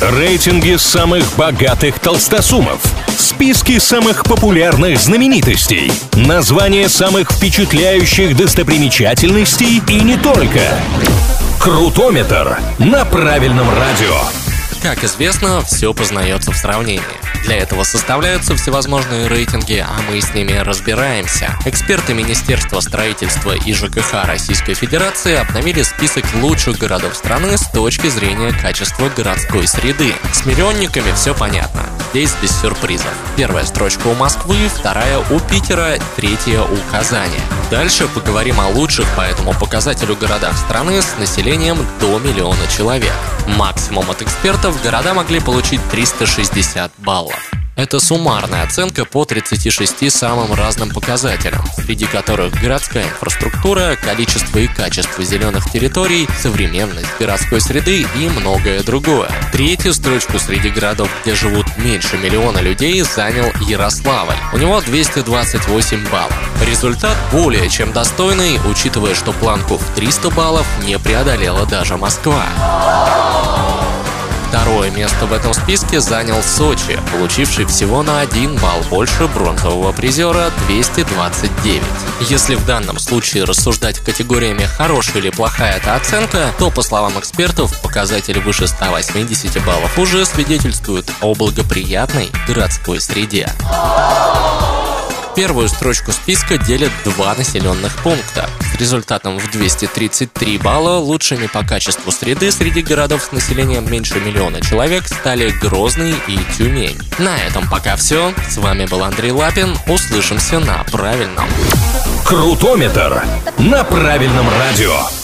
Рейтинги самых богатых толстосумов. Списки самых популярных знаменитостей. Названия самых впечатляющих достопримечательностей и не только. Крутометр на правильном радио. Как известно, все познается в сравнении. Для этого составляются всевозможные рейтинги, а мы с ними разбираемся. Эксперты Министерства строительства и ЖКХ Российской Федерации обновили список лучших городов страны с точки зрения качества городской среды. С миллионниками все понятно. Здесь без сюрпризов. Первая строчка у Москвы, вторая у Питера, третья у Казани. Дальше поговорим о лучших по этому показателю городах страны с населением до миллиона человек. Максимум от экспертов города могли получить 360 баллов. Это суммарная оценка по 36 самым разным показателям, среди которых городская инфраструктура, количество и качество зеленых территорий, современность городской среды и многое другое. Третью строчку среди городов, где живут меньше миллиона людей, занял Ярославль. У него 228 баллов. Результат более чем достойный, учитывая, что планку в 300 баллов не преодолела даже Москва. Второе место в этом списке занял Сочи, получивший всего на один балл больше бронзового призера 229. Если в данном случае рассуждать категориями хорошая или плохая эта оценка, то, по словам экспертов, показатель выше 180 баллов уже свидетельствует о благоприятной городской среде. Первую строчку списка делят два населенных пункта. Результатом в 233 балла лучшими по качеству среды среди городов с населением меньше миллиона человек стали Грозный и Тюмень. На этом пока все. С вами был Андрей Лапин. Услышимся на правильном. Крутометр на правильном радио.